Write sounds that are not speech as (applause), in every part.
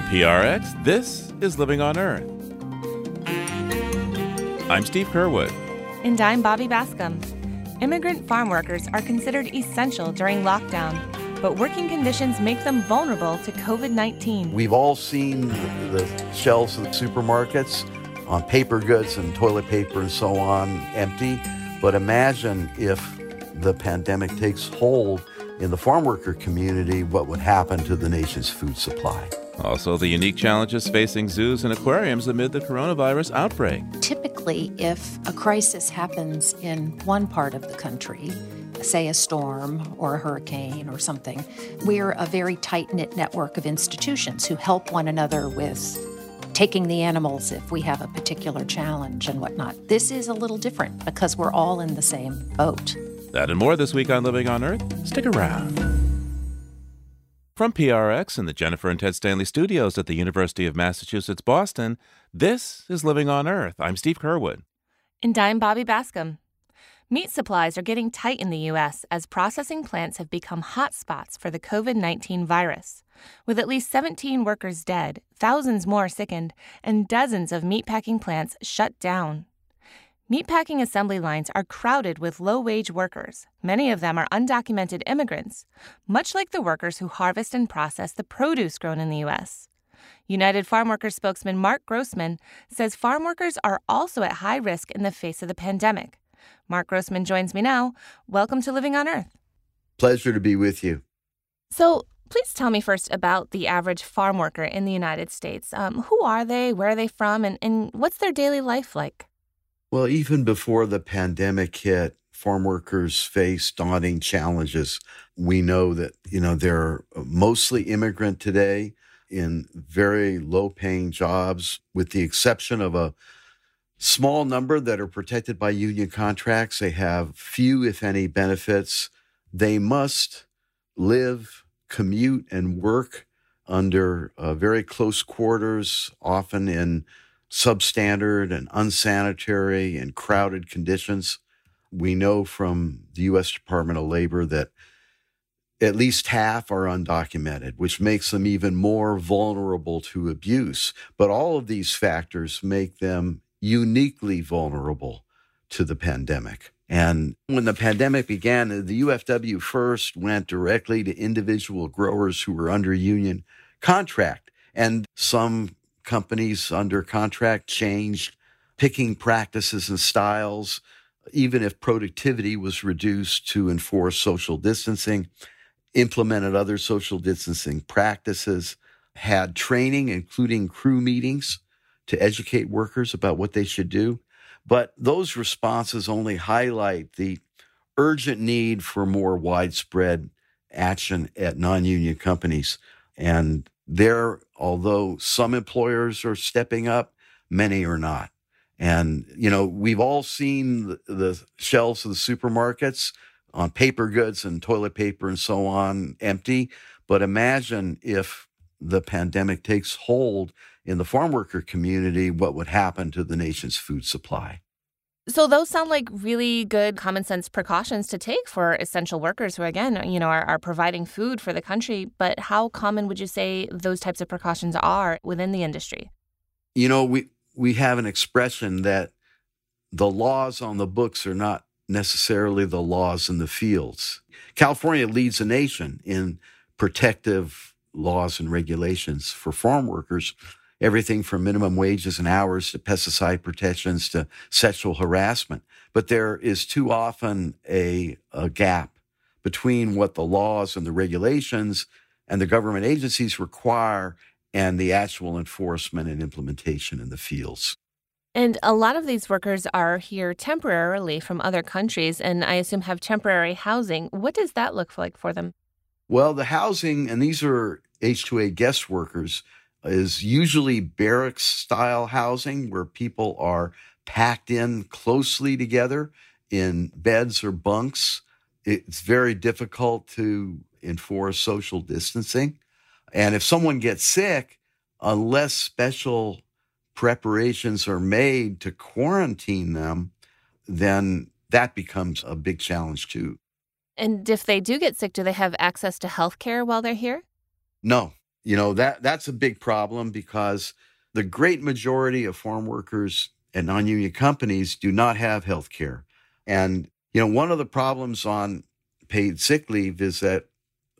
From PRX, this is Living on Earth. I'm Steve Curwood. And I'm Bobby Bascomb. Immigrant farm workers are considered essential during lockdown, but working conditions make them vulnerable to COVID 19. We've all seen the, the shelves of the supermarkets on paper goods and toilet paper and so on empty. But imagine if the pandemic takes hold in the farm worker community, what would happen to the nation's food supply? Also, the unique challenges facing zoos and aquariums amid the coronavirus outbreak. Typically, if a crisis happens in one part of the country, say a storm or a hurricane or something, we're a very tight knit network of institutions who help one another with taking the animals if we have a particular challenge and whatnot. This is a little different because we're all in the same boat. That and more this week on Living on Earth. Stick around. From PRX and the Jennifer and Ted Stanley studios at the University of Massachusetts Boston, this is Living on Earth. I'm Steve Curwood. And I'm Bobby Bascomb. Meat supplies are getting tight in the U.S. as processing plants have become hotspots for the COVID 19 virus. With at least 17 workers dead, thousands more sickened, and dozens of meatpacking plants shut down. Meatpacking assembly lines are crowded with low wage workers. Many of them are undocumented immigrants, much like the workers who harvest and process the produce grown in the U.S. United Farm Workers spokesman Marc Grossman says farm workers are also at high risk in the face of the pandemic. Marc Grossman joins me now. Welcome to Living on Earth. Pleasure to be with you. So, please tell me first about the average farm worker in the United States. Um, who are they? Where are they from? And, and what's their daily life like? Well, even before the pandemic hit, farm workers face daunting challenges. We know that, you know, they're mostly immigrant today in very low paying jobs, with the exception of a small number that are protected by union contracts. They have few, if any, benefits. They must live, commute, and work under uh, very close quarters, often in substandard and unsanitary and crowded conditions. We know from the U.S. Department of Labor that at least half are undocumented, which makes them even more vulnerable to abuse. But all of these factors make them uniquely vulnerable to the pandemic. And when the pandemic began, the UFW first went directly to individual growers who were under union contract. And some companies under contract changed picking practices and styles, even if productivity was reduced to enforce social distancing, implemented other social distancing practices, had training, including crew meetings to educate workers about what they should do. But those responses only highlight the urgent need for more widespread action at non union companies. And there, although some employers are stepping up, many are not. And, you know, we've all seen the, shelves of the supermarkets on paper goods and toilet paper and so on empty. But imagine if the pandemic takes hold in the farm worker community, what would happen to the nation's food supply? So those sound like really good common sense precautions to take for essential workers who again, you know, are, are, providing food for the country, but how common would you say those types of precautions are within the industry? You know, we we have an expression that the laws on the books are not necessarily the laws in the fields. California leads the nation in protective laws and regulations for farm workers everything from minimum wages and hours to pesticide protections to sexual harassment. But there is too often a, a gap between what the laws and the regulations and the government agencies require and the actual enforcement and implementation in the fields. And a lot of these workers are here temporarily from other countries and I assume have temporary housing. What does that look like for them? Well, the housing, and these are H2A guest workers, is usually barracks style housing where people are packed in closely together in beds or bunks. It's very difficult to enforce social distancing. And if someone gets sick, unless special preparations are made to quarantine them, then that becomes a big challenge too. And if they do get sick, do they have access to health care while they're here? No, you know, that that's a big problem because the great majority of farm workers and non-union companies do not have health care. And, you know, one of the problems on paid sick leave is that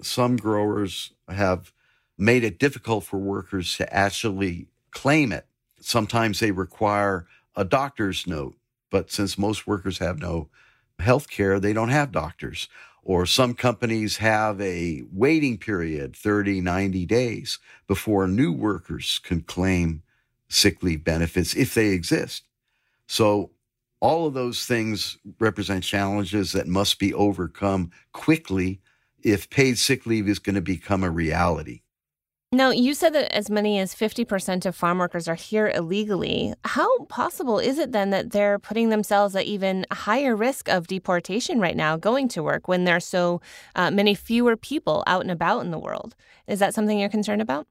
some growers have made it difficult for workers to actually claim it. Sometimes they require a doctor's note, but since most workers have no health care, they don't have doctors. Or some companies have a waiting period, 30, 90 days, before new workers can claim sick leave benefits if they exist. So all of those things represent challenges that must be overcome quickly if paid sick leave is going to become a reality. Now, you said that as many as 50% of farm workers are here illegally. How possible is it then that they're putting themselves at even higher risk of deportation right now going to work when there are so uh, many fewer people out and about in the world? Is that something you're concerned about?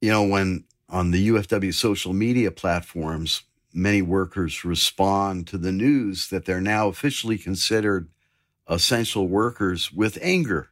You know, when on the UFW social media platforms, many workers respond to the news that they're now officially considered essential workers with anger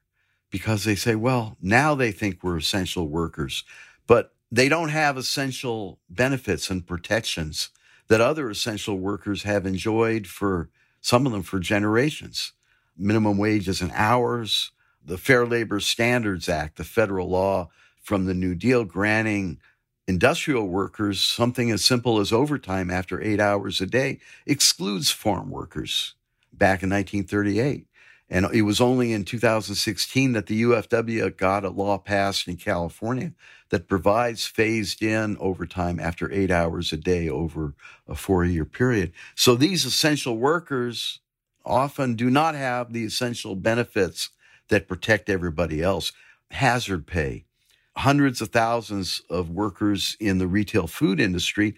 because they say, well, now they think we're essential workers, but they don't have essential benefits and protections that other essential workers have enjoyed for some of them for generations. Minimum wages and hours, the Fair Labor Standards Act, the federal law from the New Deal granting industrial workers something as simple as overtime after eight hours a day excludes farm workers back in 1938. And it was only in 2016 that the UFW got a law passed in California that provides phased in overtime after eight hours a day over a four year period. So these essential workers often do not have the essential benefits that protect everybody else. Hazard pay. Hundreds of thousands of workers in the retail food industry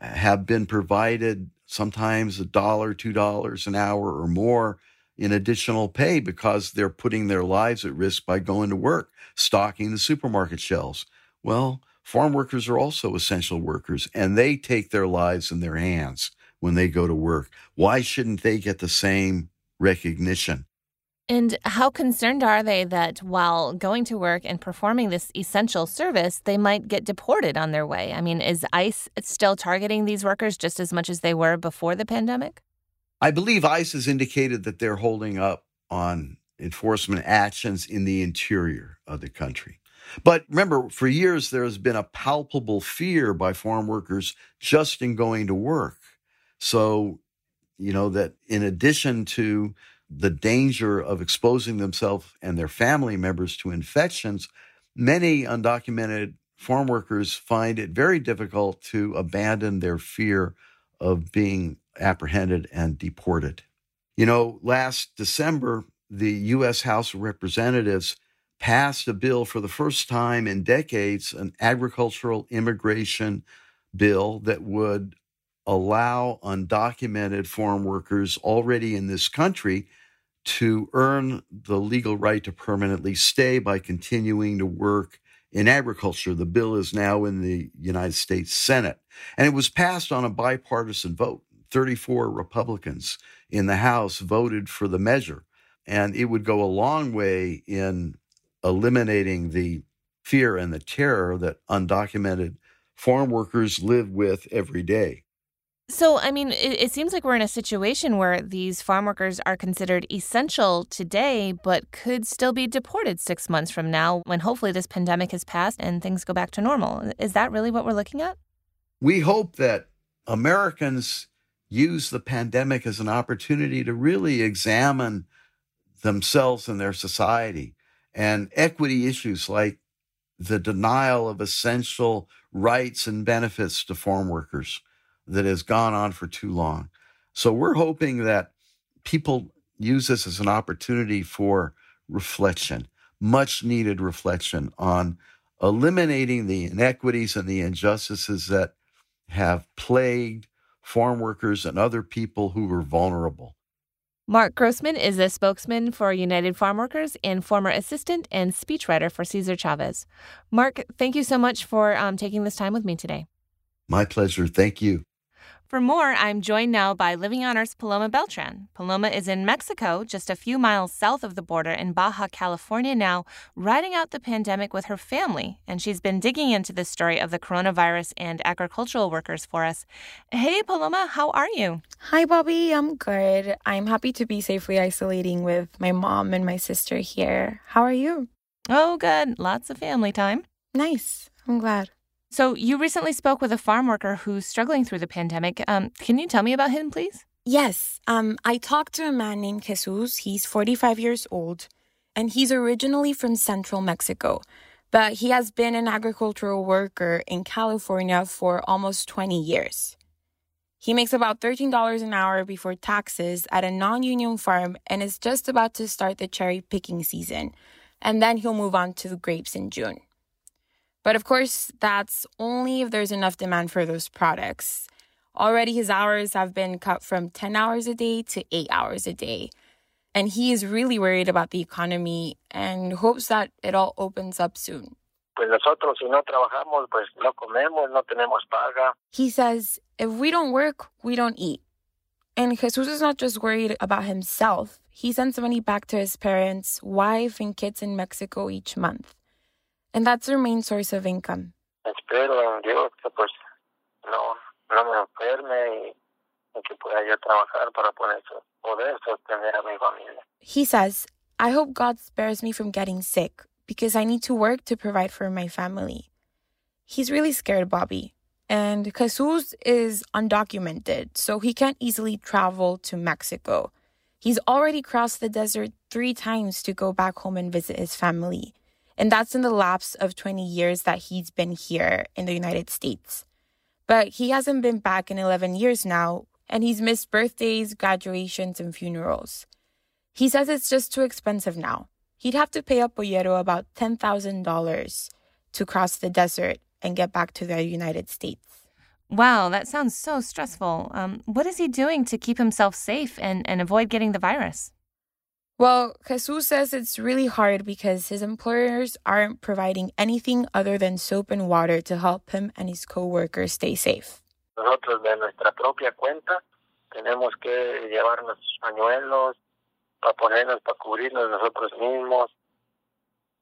have been provided sometimes a dollar, two dollars an hour or more in additional pay because they're putting their lives at risk by going to work, stocking the supermarket shelves. Well, farm workers are also essential workers and they take their lives in their hands when they go to work. Why shouldn't they get the same recognition? And how concerned are they that while going to work and performing this essential service, they might get deported on their way? I mean, is ICE still targeting these workers just as much as they were before the pandemic? I believe ICE has indicated that they're holding up on enforcement actions in the interior of the country. But remember, for years, there has been a palpable fear by farm workers just in going to work. So, you know, that in addition to the danger of exposing themselves and their family members to infections, many undocumented farm workers find it very difficult to abandon their fear of being apprehended and deported. You know, last December, the U.S. House of Representatives passed a bill for the first time in decades, an agricultural immigration bill that would allow undocumented farm workers already in this country to earn the legal right to permanently stay by continuing to work in agriculture. The bill is now in the United States Senate, and it was passed on a bipartisan vote. 34 Republicans in the House voted for the measure. And it would go a long way in eliminating the fear and the terror that undocumented farm workers live with every day. So, I mean, it, it, seems like we're in a situation where these farm workers are considered essential today, but could still be deported six months from now when hopefully this pandemic has passed and things go back to normal. Is that really what we're looking at? We hope that Americans use the pandemic as an opportunity to really examine themselves and their society and equity issues like the denial of essential rights and benefits to farm workers that has gone on for too long. So we're hoping that people use this as an opportunity for reflection, much needed reflection on eliminating the inequities and the injustices that have plagued farm workers, and other people who were vulnerable. Marc Grossman is a spokesman for United Farm Workers and former assistant and speechwriter for Cesar Chavez. Marc, thank you so much for um, taking this time with me today. My pleasure. Thank you. For more, I'm joined now by Living on Earth's Paloma Beltran. Paloma is in Mexico, just a few miles south of the border in Baja California now, riding out the pandemic with her family. And she's been digging into the story of the coronavirus and agricultural workers for us. Hey, Paloma, how are you? Hi, Bobby. I'm good. I'm happy to be safely isolating with my mom and my sister here. How are you? Oh, good. Lots of family time. Nice. I'm glad. So, you recently spoke with a farm worker who's struggling through the pandemic. Um, can you tell me about him, please? Yes. Um, I talked to a man named Jesus. He's 45 years old, and he's originally from central Mexico, but he has been an agricultural worker in California for almost 20 years. He makes about $13 an hour before taxes at a non union farm and is just about to start the cherry picking season, and then he'll move on to grapes in June. But of course, that's only if there's enough demand for those products. Already, his hours have been cut from 10 hours a day to 8 hours a day. And he is really worried about the economy and hopes that it all opens up soon. Pues nosotros si no trabajamos, pues no comemos, no tenemos paga. He says, if we don't work, we don't eat. And Jesus is not just worried about himself. He sends money back to his parents, wife, and kids in Mexico each month. And that's their main source of income. Espero en Dios que pues no, no me enferme y, y que pueda yo trabajar para poder, poder sostener a mi familia. He says, I hope God spares me from getting sick because I need to work to provide for my family. He's really scared, Bobby. And Jesus is undocumented, so he can't easily travel to Mexico. He's already crossed the desert three times to go back home and visit his family. And that's in the lapse of 20 years that he's been here in the United States. But he hasn't been back in 11 years now, and he's missed birthdays, graduations, and funerals. He says it's just too expensive now. He'd have to pay a pollero about $10,000 to cross the desert and get back to the United States. Wow, that sounds so stressful. Um, what is he doing to keep himself safe and, and avoid getting the virus? Well, Jesus says it's really hard because his employers aren't providing anything other than soap and water to help him and his coworkers stay safe. Nosotros de nuestra propia cuenta tenemos que llevarnos pañuelos para ponernos, para cubrirnos nosotros mismos.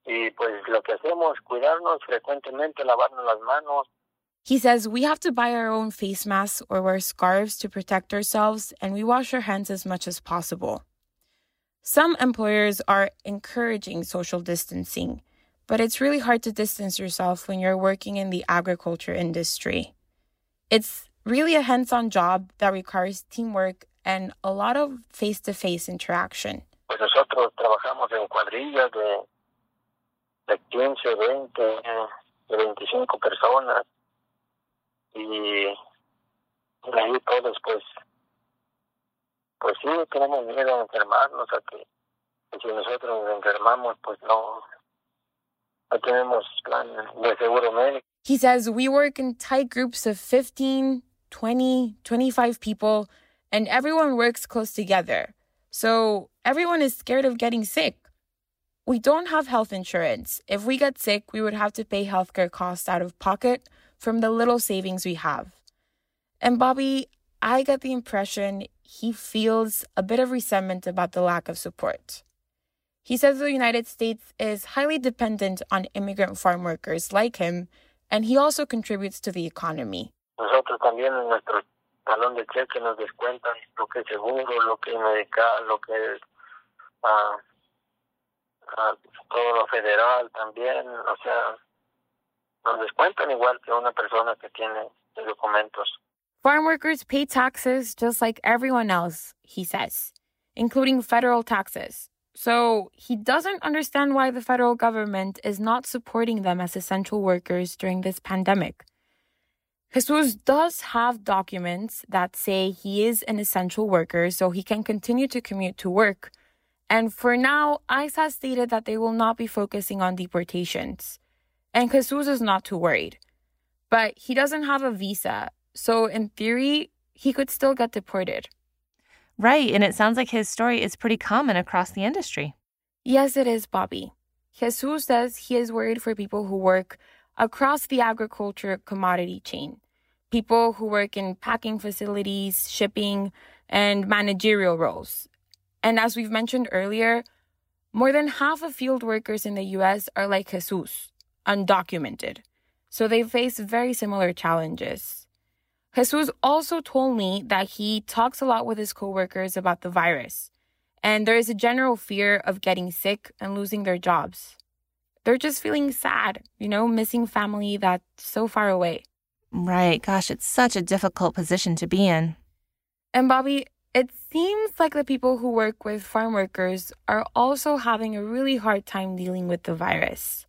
Y pues lo que hacemos, cuidarnos frecuentemente, lavarnos las manos. He says we have to buy our own face masks or wear scarves to protect ourselves, and we wash our hands as much as possible. Some employers are encouraging social distancing, but it's really hard to distance yourself when you're working in the agriculture industry. It's really a hands on job that requires teamwork and a lot of face to face interaction. Pues nosotros trabajamos en cuadrillas de, de 15, 20, de 25 personas y ahí todos pues pues sí, tenemos miedo a enfermarnos, a que, si nosotros nos enfermamos, pues no, no tenemos plan de seguro médico. He says we work in tight groups of 15, 20, 25 people, and everyone works close together. So everyone is scared of getting sick. We don't have health insurance. If we get sick, we would have to pay healthcare costs out of pocket from the little savings we have. And Bobby, I get the impression he feels a bit of resentment about the lack of support. He says the United States is highly dependent on immigrant farm workers like him, and he also contributes to the economy. Nosotros también en nuestro talón de cheque nos descuentan lo que seguro, lo que lo que uh, uh, todo lo federal también, o sea, nos descuentan igual que una persona que tiene documentos. Farm workers pay taxes just like everyone else, he says, including federal taxes. So he doesn't understand why the federal government is not supporting them as essential workers during this pandemic. Jesus does have documents that say he is an essential worker, so he can continue to commute to work. And for now, ICE has stated that they will not be focusing on deportations. And Jesus is not too worried. But he doesn't have a visa, so, in theory, he could still get deported. Right. And it sounds like his story is pretty common across the industry. Yes, it is, Bobby. Jesus says he is worried for people who work across the agriculture commodity chain people who work in packing facilities, shipping, and managerial roles. And as we've mentioned earlier, more than half of field workers in the US are like Jesus, undocumented. So they face very similar challenges. Jesus also told me that he talks a lot with his coworkers about the virus, and there is a general fear of getting sick and losing their jobs. They're just feeling sad, you know, missing family that's so far away. Right. Gosh, it's such a difficult position to be in. And Bobby, it seems like the people who work with farm workers are also having a really hard time dealing with the virus.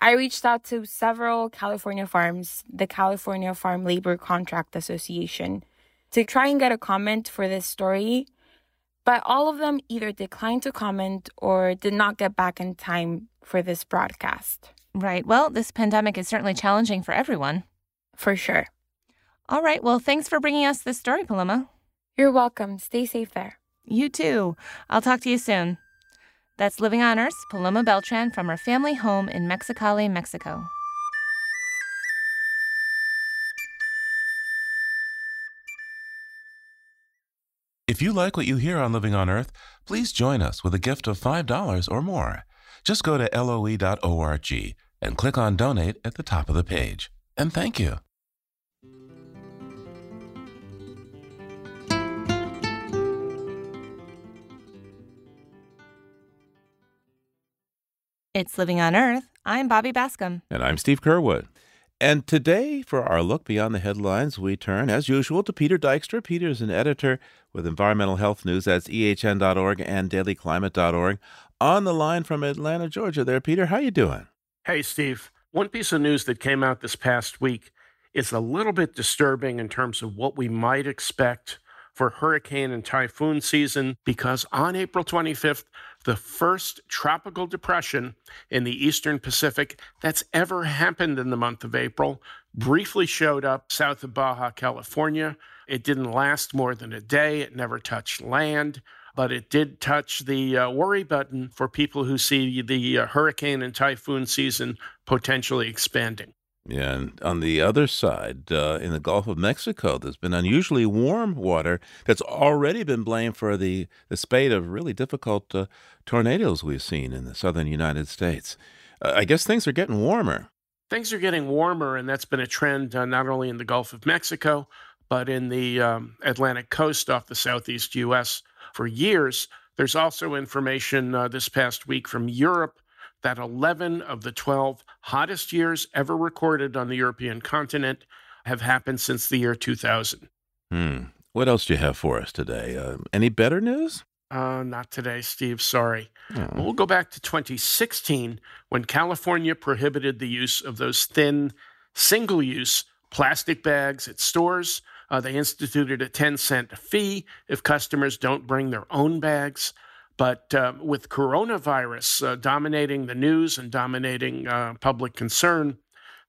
I reached out to several California farms, the California Farm Labor Contract Association, to try and get a comment for this story, but all of them either declined to comment or did not get back in time for this broadcast. Right. Well, this pandemic is certainly challenging for everyone. For sure. All right. Well, thanks for bringing us this story, Paloma. You're welcome. Stay safe there. You too. I'll talk to you soon. That's Living on Earth's Paloma Beltran from her family home in Mexicali, Mexico. If you like what you hear on Living on Earth, please join us with a gift of $5 or more. Just go to loe.org and click on Donate at the top of the page. And thank you. It's Living on Earth. I'm Bobby Bascomb. And I'm Steve Curwood. And today, for our look beyond the headlines, we turn, as usual, to Peter Dykstra. Peter's an editor with environmental health news. That's ehn.org and dailyclimate.org. On the line from Atlanta, Georgia. There, Peter. How you doing? Hey, Steve. One piece of news that came out this past week is a little bit disturbing in terms of what we might expect for hurricane and typhoon season because on April 25th, the first tropical depression in the eastern Pacific that's ever happened in the month of April briefly showed up south of Baja California. It didn't last more than a day, it never touched land. But it did touch the uh, worry button for people who see the uh, hurricane and typhoon season potentially expanding. Yeah, and on the other side, uh, in the Gulf of Mexico, there's been unusually warm water that's already been blamed for the, the spate of really difficult uh, tornadoes we've seen in the southern United States. Uh, I guess things are getting warmer. Things are getting warmer, and that's been a trend uh, not only in the Gulf of Mexico, but in the um, Atlantic coast off the southeast U.S. for years. There's also information uh, this past week from Europe that 11 of the 12 hottest years ever recorded on the European continent have happened since the year 2000. Hmm. What else do you have for us today? Uh, any better news? Uh, not today, Steve. Sorry. Oh. We'll go back to 2016 when California prohibited the use of those thin, single use plastic bags at stores. Uh, they instituted a 10 cent fee if customers don't bring their own bags. But uh, with coronavirus uh, dominating the news and dominating uh, public concern,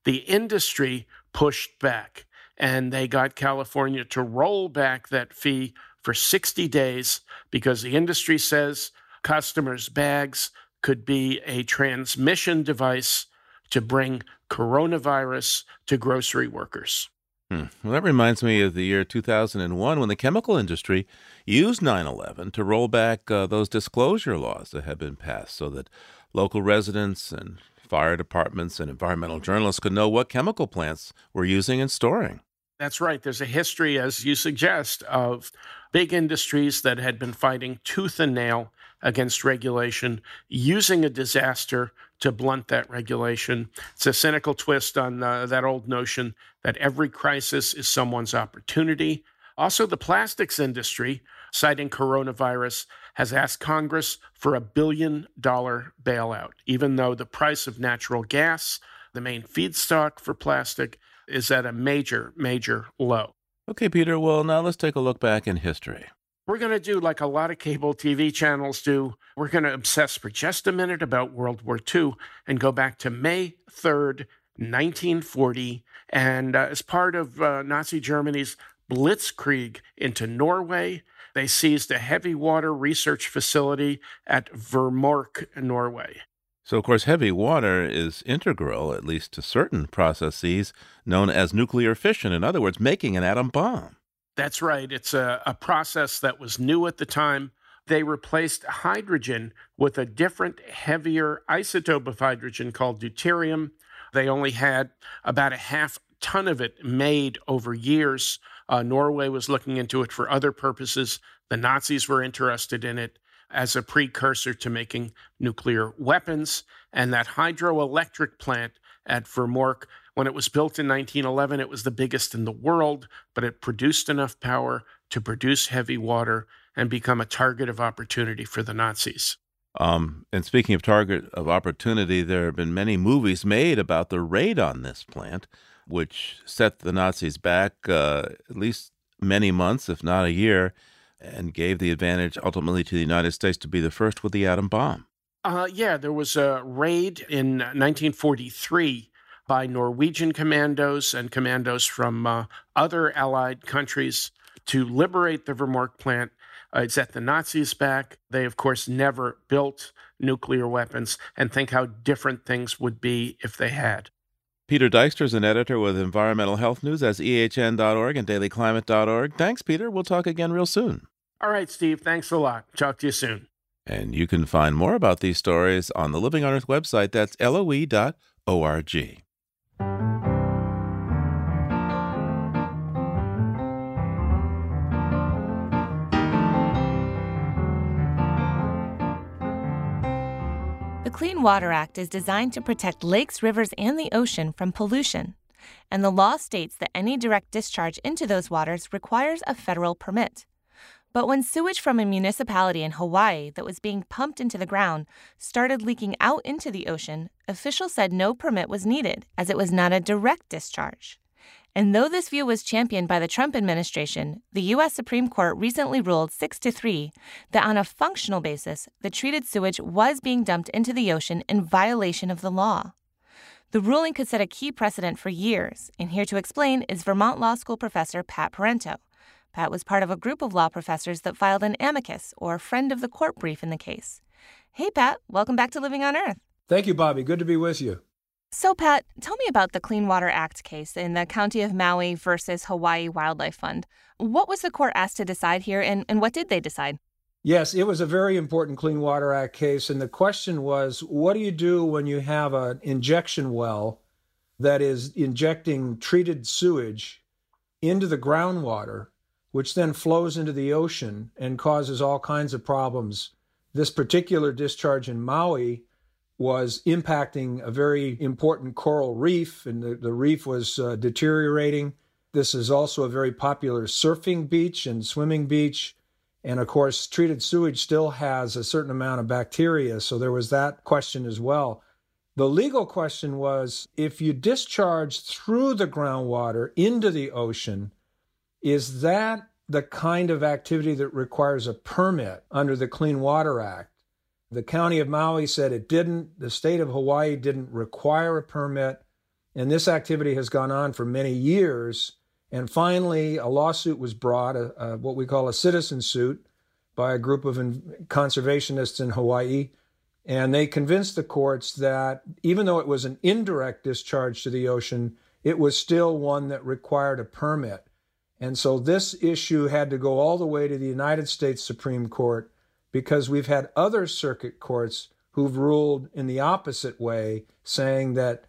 the industry pushed back and they got California to roll back that fee for 60 days because the industry says customers' bags could be a transmission device to bring coronavirus to grocery workers. Hmm. Well, that reminds me of the year 2001 when the chemical industry used 9 11 to roll back uh, those disclosure laws that had been passed so that local residents and fire departments and environmental journalists could know what chemical plants were using and storing. That's right. There's a history, as you suggest, of big industries that had been fighting tooth and nail against regulation, using a disaster to blunt that regulation. It's a cynical twist on uh, that old notion that every crisis is someone's opportunity. Also, the plastics industry, citing coronavirus, has asked Congress for a billion dollar bailout, even though the price of natural gas, the main feedstock for plastic, is at a major, major low. Okay, Peter, well, now let's take a look back in history. We're going to do like a lot of cable TV channels do. We're going to obsess for just a minute about World War II and go back to May 3rd, 1940. And uh, as part of uh, Nazi Germany's blitzkrieg into Norway, they seized a heavy water research facility at Vemork, Norway. So, of course, heavy water is integral, at least to certain processes known as nuclear fission. In other words, making an atom bomb. That's right. It's a, a process that was new at the time. They replaced hydrogen with a different, heavier isotope of hydrogen called deuterium. They only had about a half ton of it made over years. Uh, Norway was looking into it for other purposes. The Nazis were interested in it as a precursor to making nuclear weapons. And that hydroelectric plant at Vemork, when it was built in 1911, it was the biggest in the world, but it produced enough power to produce heavy water and become a target of opportunity for the Nazis. Um, and speaking of target of opportunity, there have been many movies made about the raid on this plant, which set the Nazis back uh, at least many months, if not a year and gave the advantage ultimately to the United States to be the first with the atom bomb. Uh, yeah, there was a raid in 1943 by Norwegian commandos and commandos from uh, other Allied countries to liberate the Vemork plant. Uh, it set the Nazis back. They, of course, never built nuclear weapons, and think how different things would be if they had. Peter Dykstra is an editor with Environmental Health News as ehn.org and dailyclimate.org. Thanks, Peter. We'll talk again real soon. All right, Steve. Thanks a lot. Talk to you soon. And you can find more about these stories on the Living on Earth website. That's loe.org. Clean Water Act is designed to protect lakes, rivers, and the ocean from pollution. And the law states that any direct discharge into those waters requires a federal permit. But when sewage from a municipality in Hawaii that was being pumped into the ground started leaking out into the ocean, officials said no permit was needed as it was not a direct discharge. And though this view was championed by the Trump administration, the U.S. Supreme Court recently ruled 6 to 3 that on a functional basis, the treated sewage was being dumped into the ocean in violation of the law. The ruling could set a key precedent for years, and here to explain is Vermont Law School professor Pat Parenteau. Pat was part of a group of law professors that filed an amicus, or friend of the court brief in the case. Hey, Pat, welcome back to Living on Earth. Thank you, Bobby. Good to be with you. So, Pat, tell me about the Clean Water Act case in the County of Maui versus Hawaii Wildlife Fund. What was the court asked to decide here, and, and what did they decide? Yes, it was a very important Clean Water Act case. And the question was what do you do when you have an injection well that is injecting treated sewage into the groundwater, which then flows into the ocean and causes all kinds of problems? This particular discharge in Maui was impacting a very important coral reef, and the, the reef was uh, deteriorating. This is also a very popular surfing beach and swimming beach. And of course, treated sewage still has a certain amount of bacteria, so there was that question as well. The legal question was if you discharge through the groundwater into the ocean, is that the kind of activity that requires a permit under the Clean Water Act? The county of Maui said it didn't. The state of Hawaii didn't require a permit. And this activity has gone on for many years. And finally, a lawsuit was brought, a, a, what we call a citizen suit, by a group of conservationists in Hawaii. And they convinced the courts that even though it was an indirect discharge to the ocean, it was still one that required a permit. And so this issue had to go all the way to the United States Supreme Court because we've had other circuit courts who've ruled in the opposite way, saying that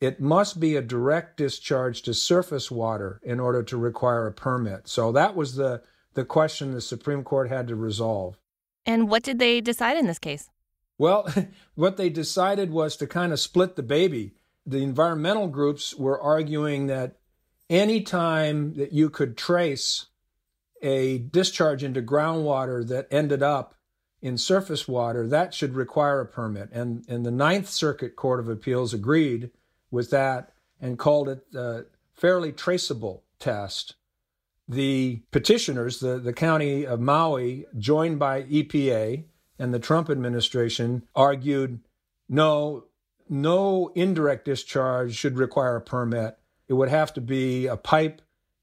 it must be a direct discharge to surface water in order to require a permit. So that was the, the question the Supreme Court had to resolve. And what did they decide in this case? Well, (laughs) what they decided was to kind of split the baby. The environmental groups were arguing that any time that you could trace a discharge into groundwater that ended up in surface water, that should require a permit. And, and the Ninth Circuit Court of Appeals agreed with that and called it the fairly traceable test. The petitioners, the, the county of Maui, joined by EPA and the Trump administration, argued no, no indirect discharge should require a permit. It would have to be a pipe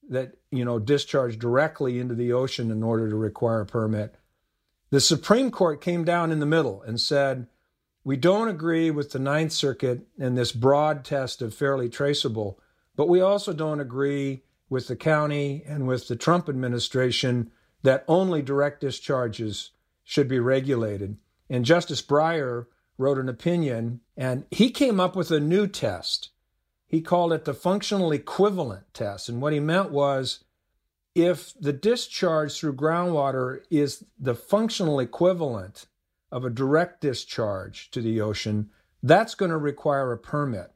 that you know discharge directly into the ocean in order to require a permit. The Supreme Court came down in the middle and said We don't agree with the Ninth Circuit and this broad test of fairly traceable, but we also don't agree with the county and with the Trump administration that only direct discharges should be regulated. And Justice Breyer wrote an opinion, and he came up with a new test. He called it the functional equivalent test. And what he meant was if the discharge through groundwater is the functional equivalent of a direct discharge to the ocean, that's going to require a permit.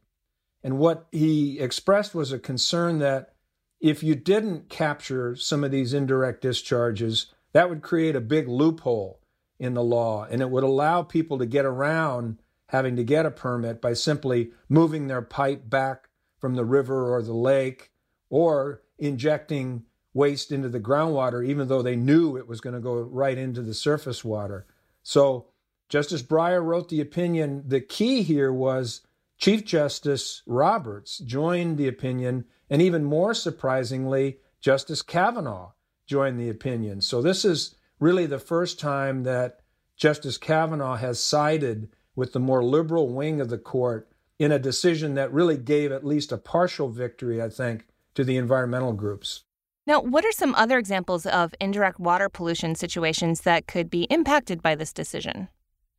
And what he expressed was a concern that if you didn't capture some of these indirect discharges, that would create a big loophole in the law and it would allow people to get around having to get a permit by simply moving their pipe back from the river or the lake or injecting waste into the groundwater, even though they knew it was going to go right into the surface water. So, Justice Breyer wrote the opinion. The key here was Chief Justice Roberts joined the opinion, and even more surprisingly, Justice Kavanaugh joined the opinion. So, this is really the first time that Justice Kavanaugh has sided with the more liberal wing of the court in a decision that really gave at least a partial victory, I think, to the environmental groups. Now, what are some other examples of indirect water pollution situations that could be impacted by this decision?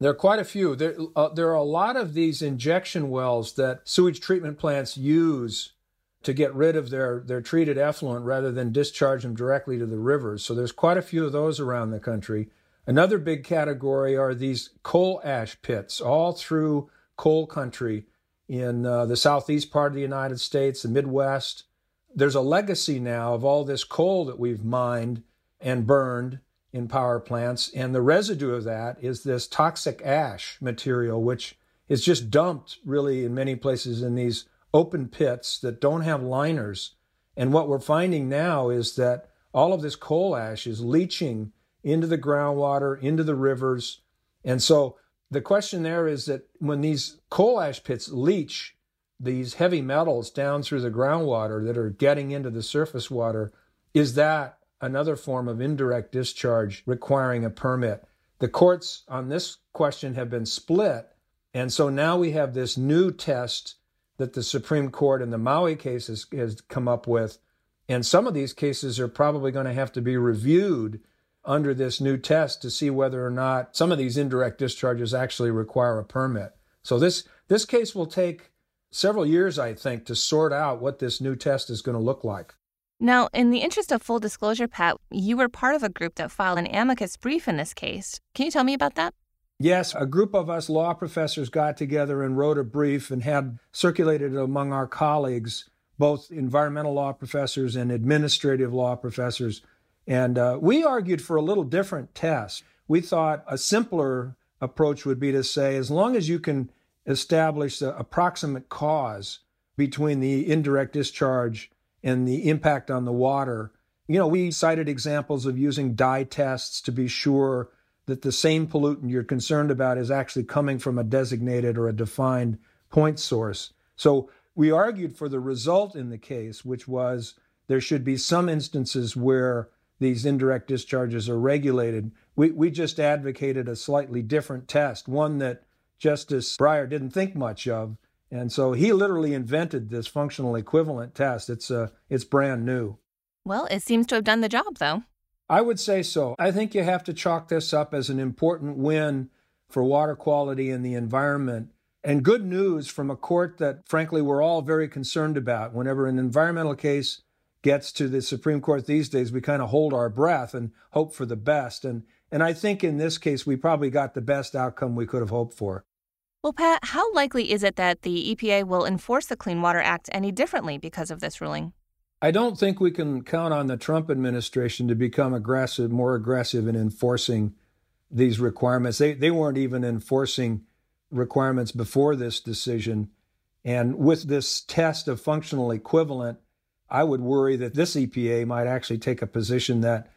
There are quite a few. There, uh, there are a lot of these injection wells that sewage treatment plants use to get rid of their, their treated effluent rather than discharge them directly to the rivers. So there's quite a few of those around the country. Another big category are these coal ash pits all through coal country in uh, the southeast part of the United States, the Midwest. There's a legacy now of all this coal that we've mined and burned in power plants, and the residue of that is this toxic ash material, which is just dumped really in many places in these open pits that don't have liners. And what we're finding now is that all of this coal ash is leaching into the groundwater, into the rivers. And so the question there is that when these coal ash pits leach these heavy metals down through the groundwater that are getting into the surface water, is that another form of indirect discharge requiring a permit? The courts on this question have been split. And so now we have this new test that the Supreme Court in the Maui case has, has come up with. And some of these cases are probably going to have to be reviewed under this new test to see whether or not some of these indirect discharges actually require a permit. So this this case will take several years, I think, to sort out what this new test is going to look like. Now, in the interest of full disclosure, Pat, you were part of a group that filed an amicus brief in this case. Can you tell me about that? Yes, a group of us law professors got together and wrote a brief and had circulated it among our colleagues, both environmental law professors and administrative law professors. And uh, we argued for a little different test. We thought a simpler approach would be to say, as long as you can establish the approximate cause between the indirect discharge and the impact on the water, you know, we cited examples of using dye tests to be sure that the same pollutant you're concerned about is actually coming from a designated or a defined point source. So we argued for the result in the case, which was there should be some instances where these indirect discharges are regulated. We, we just advocated a slightly different test, one that Justice Breyer didn't think much of. And so he literally invented this functional equivalent test. It's, uh, it's brand new. Well, it seems to have done the job, though. I would say so. I think you have to chalk this up as an important win for water quality and the environment. And good news from a court that, frankly, we're all very concerned about. Whenever an environmental case gets to the Supreme Court these days, we kind of hold our breath and hope for the best. And, and I think in this case, we probably got the best outcome we could have hoped for. Well, Pat, how likely is it that the EPA will enforce the Clean Water Act any differently because of this ruling? I don't think we can count on the Trump administration to become aggressive, more aggressive in enforcing these requirements. They they weren't even enforcing requirements before this decision. And with this test of functional equivalent, I would worry that this EPA might actually take a position that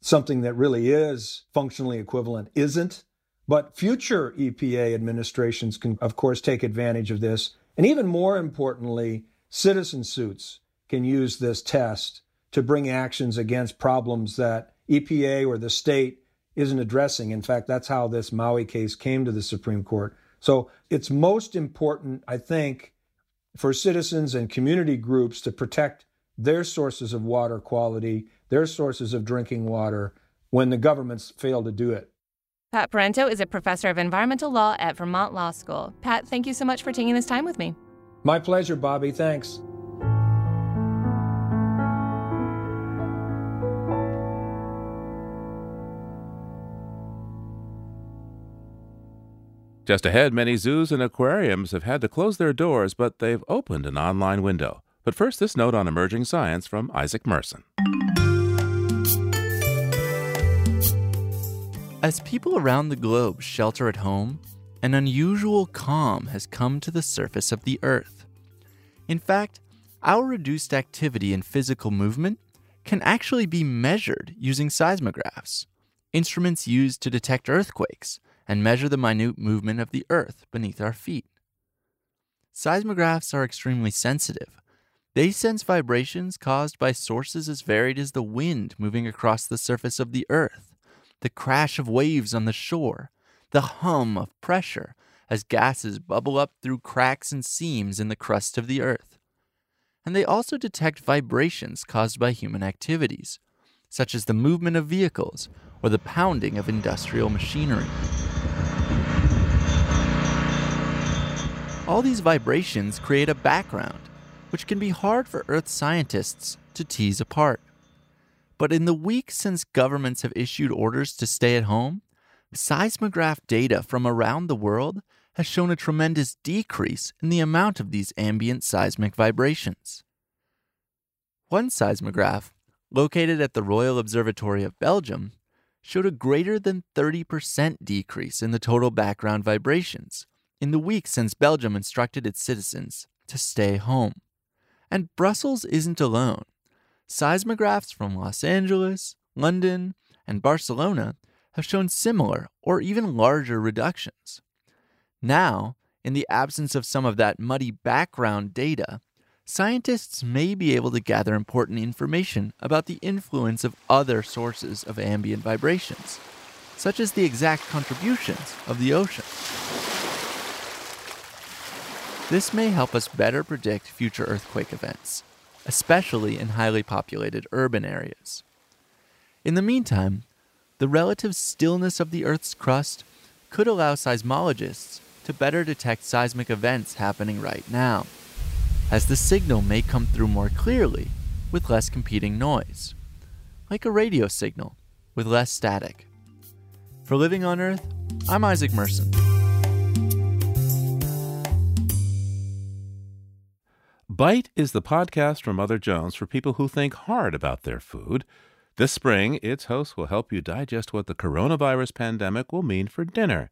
something that really is functionally equivalent isn't. But future EPA administrations can, of course, take advantage of this. And even more importantly, citizen suits can use this test to bring actions against problems that EPA or the state isn't addressing. In fact, that's how this Maui case came to the Supreme Court. So it's most important, I think, for citizens and community groups to protect their sources of water quality, their sources of drinking water, when the governments fail to do it. Pat Parenteau is a professor of environmental law at Vermont Law School. Pat, thank you so much for taking this time with me. My pleasure, Bobby. Thanks. Just ahead, many zoos and aquariums have had to close their doors, but they've opened an online window. But first, this note on emerging science from Isaac Merson. As people around the globe shelter at home, an unusual calm has come to the surface of the Earth. In fact, our reduced activity in physical movement can actually be measured using seismographs, instruments used to detect earthquakes and measure the minute movement of the earth beneath our feet. Seismographs are extremely sensitive. They sense vibrations caused by sources as varied as the wind moving across the surface of the earth, the crash of waves on the shore, the hum of pressure as gases bubble up through cracks and seams in the crust of the earth. And they also detect vibrations caused by human activities, such as the movement of vehicles or the pounding of industrial machinery. All these vibrations create a background, which can be hard for Earth scientists to tease apart. But in the weeks since governments have issued orders to stay at home, seismograph data from around the world has shown a tremendous decrease in the amount of these ambient seismic vibrations. One seismograph, located at the Royal Observatory of Belgium, showed a greater than 30% decrease in the total background vibrations in the week since Belgium instructed its citizens to stay home. And Brussels isn't alone. Seismographs from Los Angeles, London, and Barcelona have shown similar or even larger reductions. Now, in the absence of some of that muddy background data, scientists may be able to gather important information about the influence of other sources of ambient vibrations, such as the exact contributions of the ocean. This may help us better predict future earthquake events, especially in highly populated urban areas. In the meantime, the relative stillness of the Earth's crust could allow seismologists to better detect seismic events happening right now, as the signal may come through more clearly with less competing noise, like a radio signal with less static. For Living on Earth, I'm Isaac Merson. Bite is the podcast from Mother Jones for people who think hard about their food. This spring, its hosts will help you digest what the coronavirus pandemic will mean for dinner.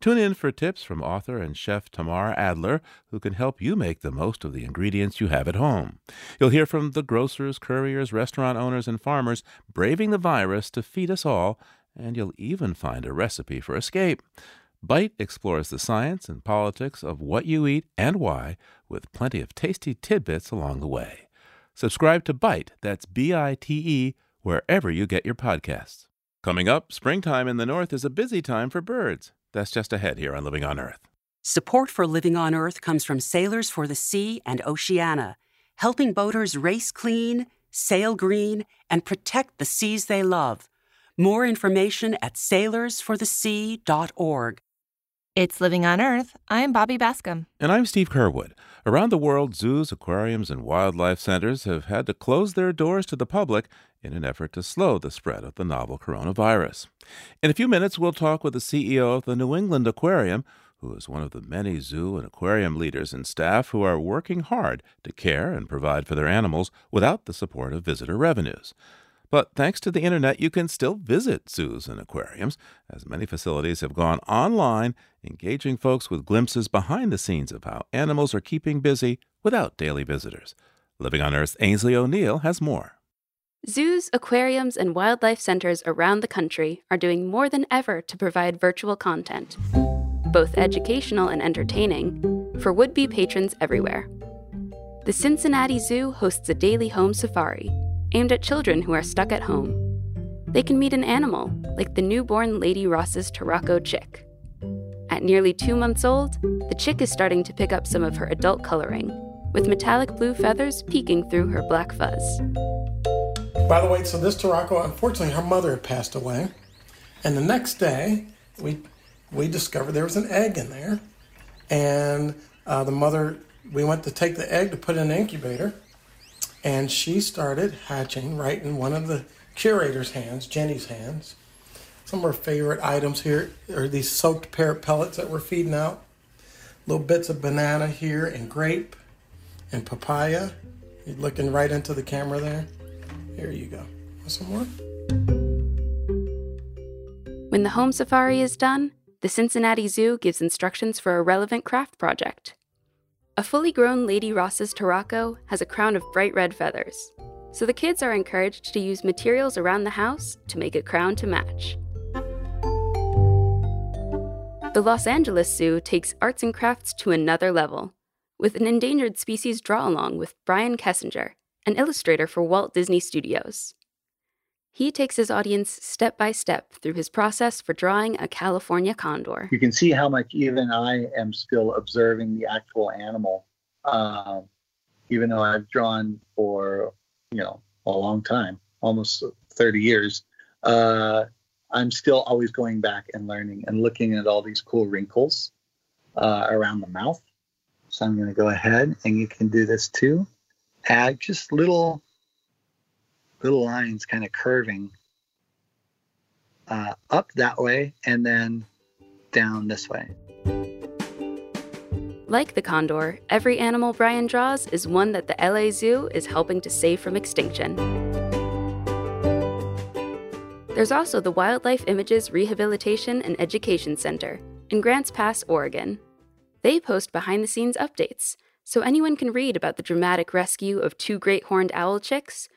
Tune in for tips from author and chef Tamar Adler, who can help you make the most of the ingredients you have at home. You'll hear from the grocers, couriers, restaurant owners, and farmers braving the virus to feed us all, and you'll even find a recipe for escape. Bite explores the science and politics of what you eat and why, with plenty of tasty tidbits along the way. Subscribe to Bite, that's B I T E, wherever you get your podcasts. Coming up, springtime in the north is a busy time for birds. That's just ahead here on Living on Earth. Support for Living on Earth comes from Sailors for the Sea and Oceana, helping boaters race clean, sail green, and protect the seas they love. More information at sailorsforthesea.org. It's Living on Earth. I'm Bobby Bascomb. And I'm Steve Curwood. Around the world, zoos, aquariums, and wildlife centers have had to close their doors to the public in an effort to slow the spread of the novel coronavirus. In a few minutes, we'll talk with the CEO of the New England Aquarium, who is one of the many zoo and aquarium leaders and staff who are working hard to care and provide for their animals without the support of visitor revenues. But thanks to the internet, you can still visit zoos and aquariums, as many facilities have gone online, engaging folks with glimpses behind the scenes of how animals are keeping busy without daily visitors. Living on Earth's Ainsley O'Neill has more. Zoos, aquariums, and wildlife centers around the country are doing more than ever to provide virtual content, both educational and entertaining, for would be patrons everywhere. The Cincinnati Zoo hosts a daily home safari aimed at children who are stuck at home. They can meet an animal, like the newborn Lady Ross's Turaco chick. At nearly two months old, the chick is starting to pick up some of her adult coloring, with metallic blue feathers peeking through her black fuzz. By the way, so this Turaco, unfortunately, her mother had passed away. And the next day, we, we discovered there was an egg in there. And uh, the mother, we went to take the egg to put in an incubator. And she started hatching right in one of the curator's hands, Jenny's hands. Some of her favorite items here are these soaked pear pellets that we're feeding out. Little bits of banana here and grape and papaya. You're looking right into the camera there. Here you go. Want some more? When the home safari is done, the Cincinnati Zoo gives instructions for a relevant craft project. A fully grown Lady Ross's Turaco has a crown of bright red feathers, so the kids are encouraged to use materials around the house to make a crown to match. The Los Angeles Zoo takes arts and crafts to another level, with an endangered species draw along with Brian Kessinger, an illustrator for Walt Disney Studios. He takes his audience step by step through his process for drawing a California condor. You can see how much even I am still observing the actual animal, uh, even though I've drawn for you know a long time, almost 30 years. Uh, I'm still always going back and learning and looking at all these cool wrinkles uh, around the mouth. So I'm going to go ahead and you can do this too. Add just little little lines kind of curving uh, up that way and then down this way. Like the condor, every animal Brian draws is one that the LA Zoo is helping to save from extinction. There's also the Wildlife Images Rehabilitation and Education Center in Grants Pass, Oregon. They post behind the scenes updates, so anyone can read about the dramatic rescue of two great horned owl chicks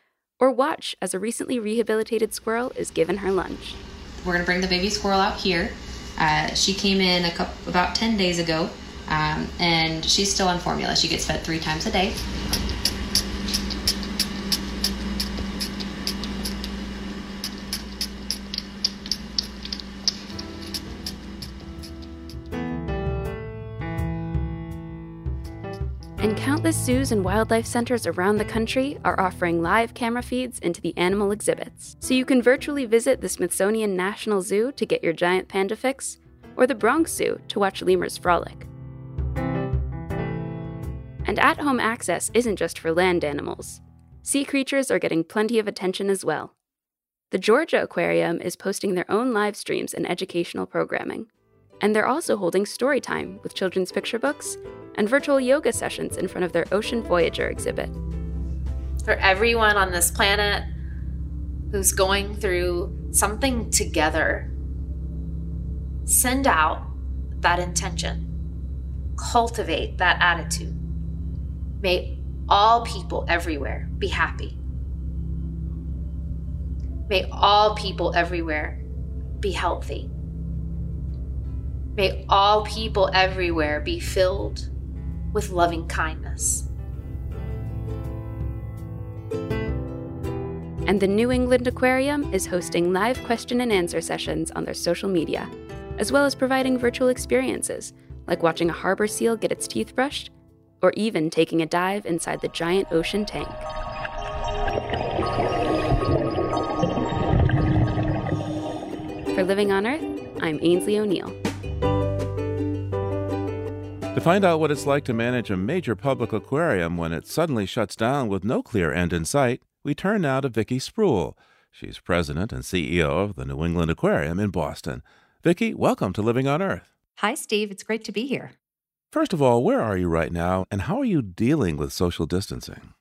or watch as a recently rehabilitated squirrel is given her lunch. We're to bring the baby squirrel out here. Uh, she came in a couple, about 10 days ago, um, and she's still on formula. She gets fed three times a day. Zoos and wildlife centers around the country are offering live camera feeds into the animal exhibits. So you can virtually visit the Smithsonian National Zoo to get your giant panda fix, or the Bronx Zoo to watch lemurs frolic. And at home access isn't just for land animals. Sea creatures are getting plenty of attention as well. The Georgia Aquarium is posting their own live streams and educational programming. And they're also holding story time with children's picture books and virtual yoga sessions in front of their Ocean Voyager exhibit. For everyone on this planet who's going through something together, send out that intention, cultivate that attitude. May all people everywhere be happy. May all people everywhere be healthy. May all people everywhere be filled with loving kindness. And the New England Aquarium is hosting live question and answer sessions on their social media, as well as providing virtual experiences, like watching a harbor seal get its teeth brushed, or even taking a dive inside the giant ocean tank. For Living on Earth, I'm Ainsley O'Neill. To find out what it's like to manage a major public aquarium when it suddenly shuts down with no clear end in sight, we turn now to Vicki Spruill. She's president and CEO of the New England Aquarium in Boston. Vicki, welcome to Living on Earth. Hi, Steve. It's great to be here. First of all, where are you right now, and how are you dealing with social distancing?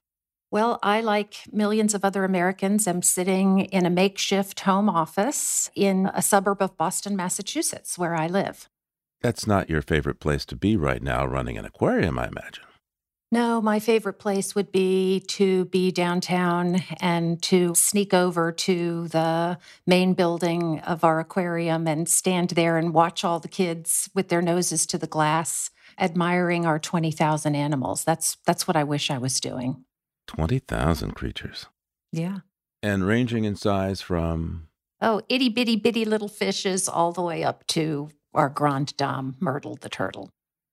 Well, I, like millions of other Americans, am sitting in a makeshift home office in a suburb of Boston, Massachusetts, where I live. That's not your favorite place to be right now, running an aquarium, I imagine. No, my favorite place would be to be downtown and to sneak over to the main building of our aquarium and stand there and watch all the kids with their noses to the glass admiring our 20,000 animals. That's that's what I wish I was doing. 20,000 creatures. Yeah. And ranging in size from Oh, itty bitty bitty little fishes all the way up to our grande dame, Myrtle the turtle.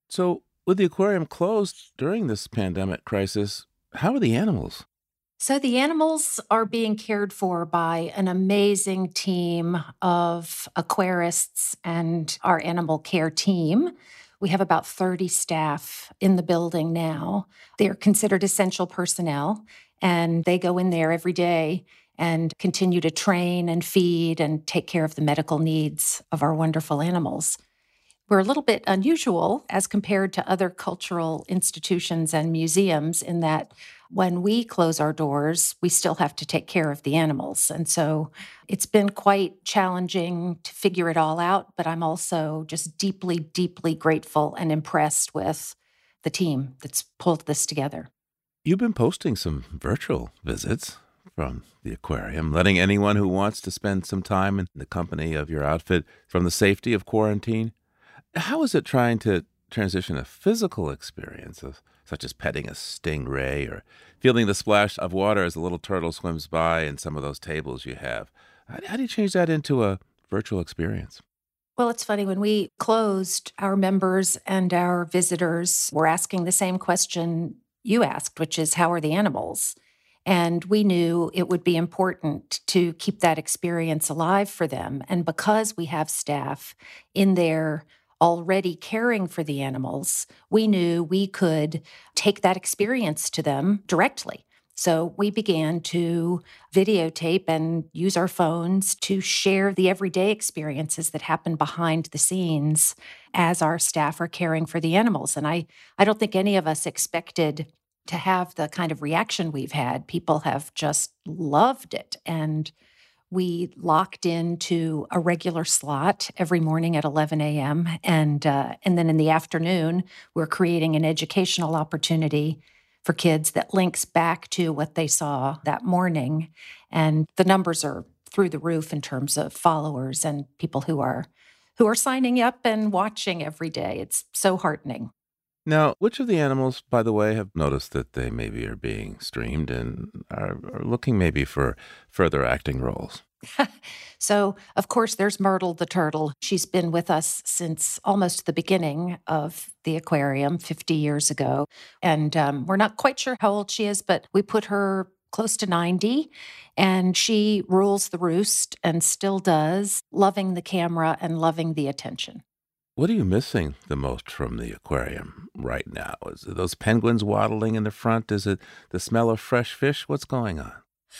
So, with the aquarium closed during this pandemic crisis, how are the animals? So the animals are being cared for by an amazing team of aquarists and our animal care team. We have about 30 staff in the building now. They're considered essential personnel, and they go in there every day and continue to train and feed and take care of the medical needs of our wonderful animals. We're a little bit unusual as compared to other cultural institutions and museums in that when we close our doors, we still have to take care of the animals. And so it's been quite challenging to figure it all out, but I'm also just deeply, deeply grateful and impressed with the team that's pulled this together. You've been posting some virtual visits from the aquarium, letting anyone who wants to spend some time in the company of your outfit from the safety of quarantine. How is it trying to transition a physical experience of, such as petting a stingray or feeling the splash of water as a little turtle swims by in some of those tables you have? How, how do you change that into a virtual experience? Well, it's funny. When we closed, our members and our visitors were asking the same question you asked, which is how are the animals? And we knew it would be important to keep that experience alive for them. And because we have staff in there already caring for the animals, we knew we could take that experience to them directly. So we began to videotape and use our phones to share the everyday experiences that happen behind the scenes as our staff are caring for the animals. And I, I don't think any of us expected to have the kind of reaction we've had. People have just loved it. And we locked into a regular slot every morning at 11 a.m. and uh, and then in the afternoon we're creating an educational opportunity for kids that links back to what they saw that morning, and the numbers are through the roof in terms of followers and people who are who are signing up and watching every day. It's so heartening. Now, which of the animals, by the way, have noticed that they maybe are being streamed and are, are looking maybe for further acting roles? (laughs) so, of course, there's Myrtle the turtle. She's been with us since almost the beginning of the aquarium 50 years ago. And um, we're not quite sure how old she is, but we put her close to 90 and she rules the roost and still does, loving the camera and loving the attention. What are you missing the most from the aquarium right now? Is it those penguins waddling in the front? Is it the smell of fresh fish? What's going on?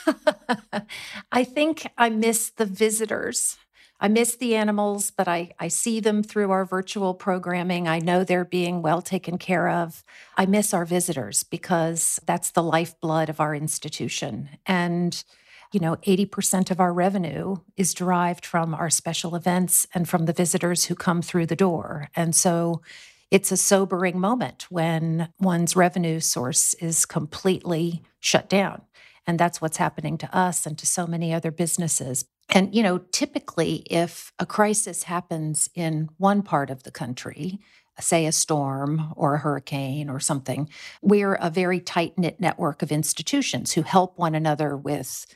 (laughs) I think I miss the visitors. I miss the animals, but I, I see them through our virtual programming. I know they're being well taken care of. I miss our visitors because that's the lifeblood of our institution. And you know, 80% of our revenue is derived from our special events and from the visitors who come through the door. And so it's a sobering moment when one's revenue source is completely shut down. And that's what's happening to us and to so many other businesses. And, you know, typically, if a crisis happens in one part of the country, say a storm or a hurricane or something, we're a very tight knit network of institutions who help one another with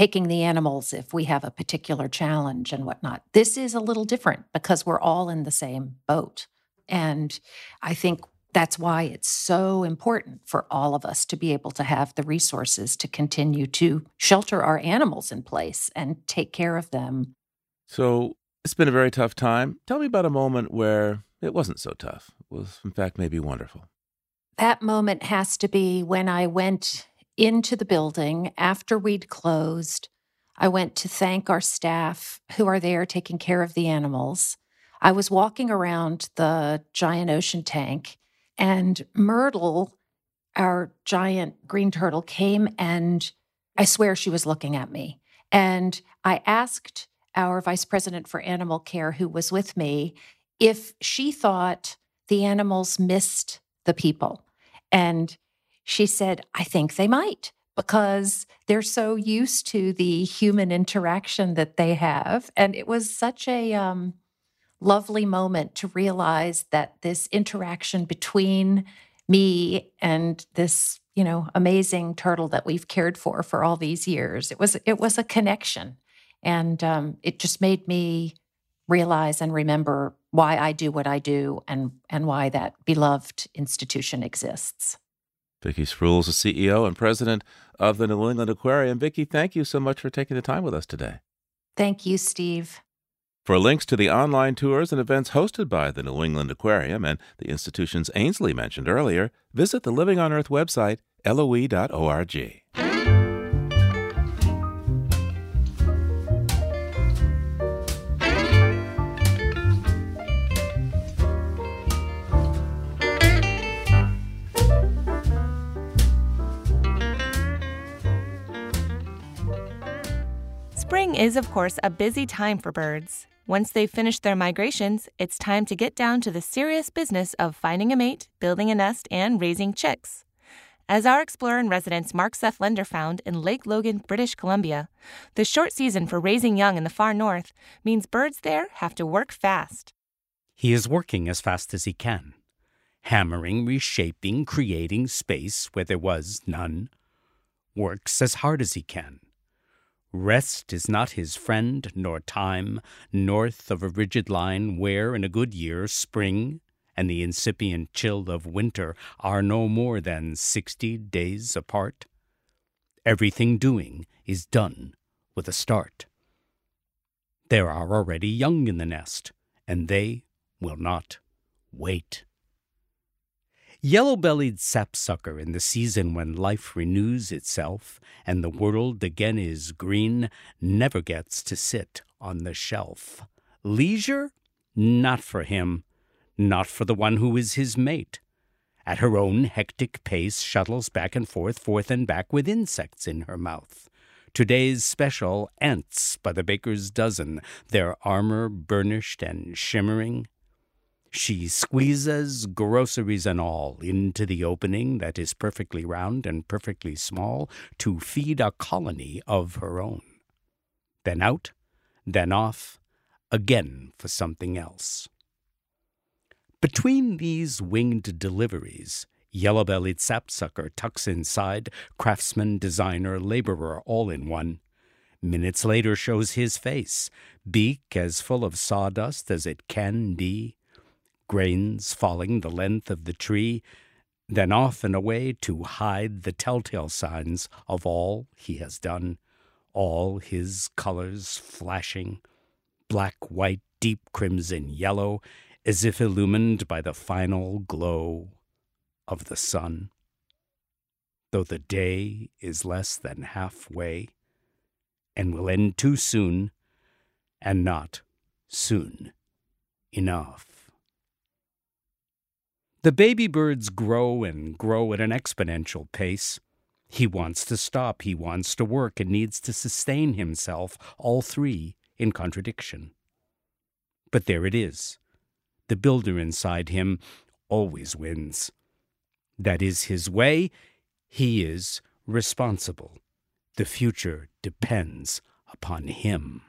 taking the animals if we have a particular challenge and whatnot. This is a little different because we're all in the same boat. And I think that's why it's so important for all of us to be able to have the resources to continue to shelter our animals in place and take care of them. So it's been a very tough time. Tell me about a moment where it wasn't so tough, it was, in fact, maybe wonderful. That moment has to be when I went into the building after we'd closed. I went to thank our staff who are there taking care of the animals. I was walking around the giant ocean tank, and Myrtle, our giant green turtle, came and I swear she was looking at me. And I asked our vice president for animal care, who was with me, if she thought the animals missed the people. And she said, I think they might because they're so used to the human interaction that they have. And it was such a um, lovely moment to realize that this interaction between me and this, you know, amazing turtle that we've cared for for all these years, it was it was a connection, and um, it just made me realize and remember why I do what I do and, and why that beloved institution exists. Vicki Spruill is the CEO and president of the New England Aquarium. Vicki, thank you so much for taking the time with us today. Thank you, Steve. For links to the online tours and events hosted by the New England Aquarium and the institutions Ainsley mentioned earlier, visit the Living on Earth website, loe.org. Spring is, of course, a busy time for birds. Once they've finished their migrations, it's time to get down to the serious business of finding a mate, building a nest, and raising chicks. As our explorer in residence Mark Seth Lender found in Lake Logan, British Columbia, the short season for raising young in the far north means birds there have to work fast. He is working as fast as he can, hammering, reshaping, creating space where there was none. Works as hard as he can Rest is not his friend, nor time, north of a rigid line where, in a good year, spring and the incipient chill of winter are no more than sixty days apart. Everything doing is done with a start. There are already young in the nest, and they will not wait. Yellow bellied sapsucker in the season when life renews itself and the world again is green never gets to sit on the shelf. Leisure? Not for him, not for the one who is his mate. At her own hectic pace, shuttles back and forth, forth and back with insects in her mouth. Today's special ants by the baker's dozen, their armor burnished and shimmering, she squeezes groceries and all into the opening that is perfectly round and perfectly small to feed a colony of her own. Then out, then off, again for something else. Between these winged deliveries, yellow bellied sapsucker tucks inside craftsman, designer, laborer all in one. Minutes later shows his face, beak as full of sawdust as it can be grains falling the length of the tree, then off and away to hide the telltale signs of all he has done, all his colors flashing, black, white, deep crimson, yellow, as if illumined by the final glow of the sun. Though the day is less than halfway, and will end too soon, and not soon enough. The baby birds grow and grow at an exponential pace. He wants to stop, he wants to work, and needs to sustain himself, all three in contradiction. But there it is. The builder inside him always wins. That is his way. He is responsible. The future depends upon him.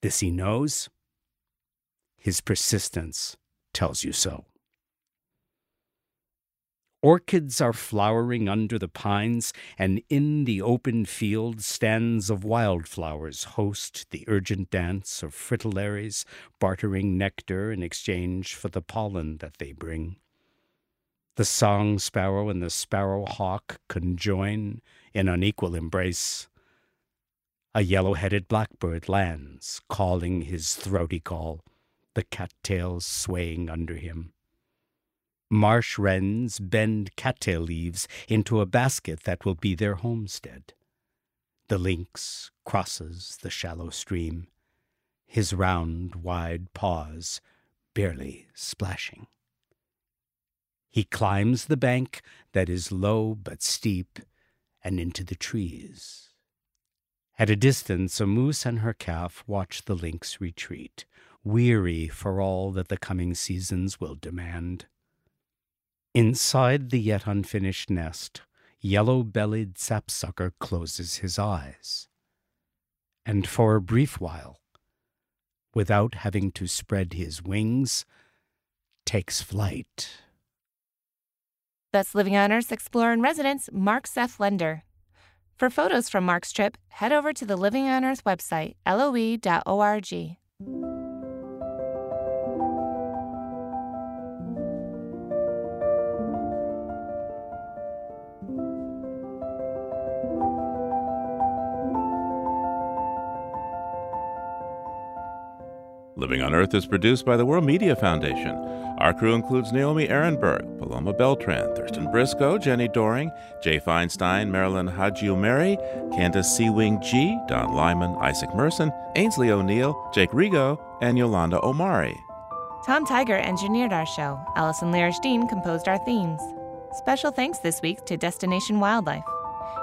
This he knows. His persistence tells you so. Orchids are flowering under the pines, and in the open field stands of wildflowers host the urgent dance of fritillaries, bartering nectar in exchange for the pollen that they bring. The song sparrow and the sparrow hawk conjoin in unequal embrace. A yellow headed blackbird lands, calling his throaty call the cattails swaying under him. Marsh wrens bend cattail leaves into a basket that will be their homestead. The lynx crosses the shallow stream, his round, wide paws barely splashing. He climbs the bank that is low but steep and into the trees. At a distance, a moose and her calf watch the lynx retreat, weary for all that the coming seasons will demand. Inside the yet unfinished nest, yellow bellied sapsucker closes his eyes. And for a brief while, without having to spread his wings, takes flight. That's Living on Earth's Explorer in Residence, Mark Seth Lender. For photos from Mark's trip, head over to the Living on Earth website, loe.org. Living on Earth is produced by the World Media Foundation. Our crew includes Naomi Arenberg, Paloma Beltran, Thurston Briscoe, Jenni Doering, Jay Feinstein, Marilyn Haji-Umeri, Candace Seawing G, Don Lyman, Isaac Merson, Ainsley O'Neill, Jake Rego, and Yolanda Omari. Tom Tiger engineered our show. Allison Lirish-Dean composed our themes. Special thanks this week to Destination Wildlife.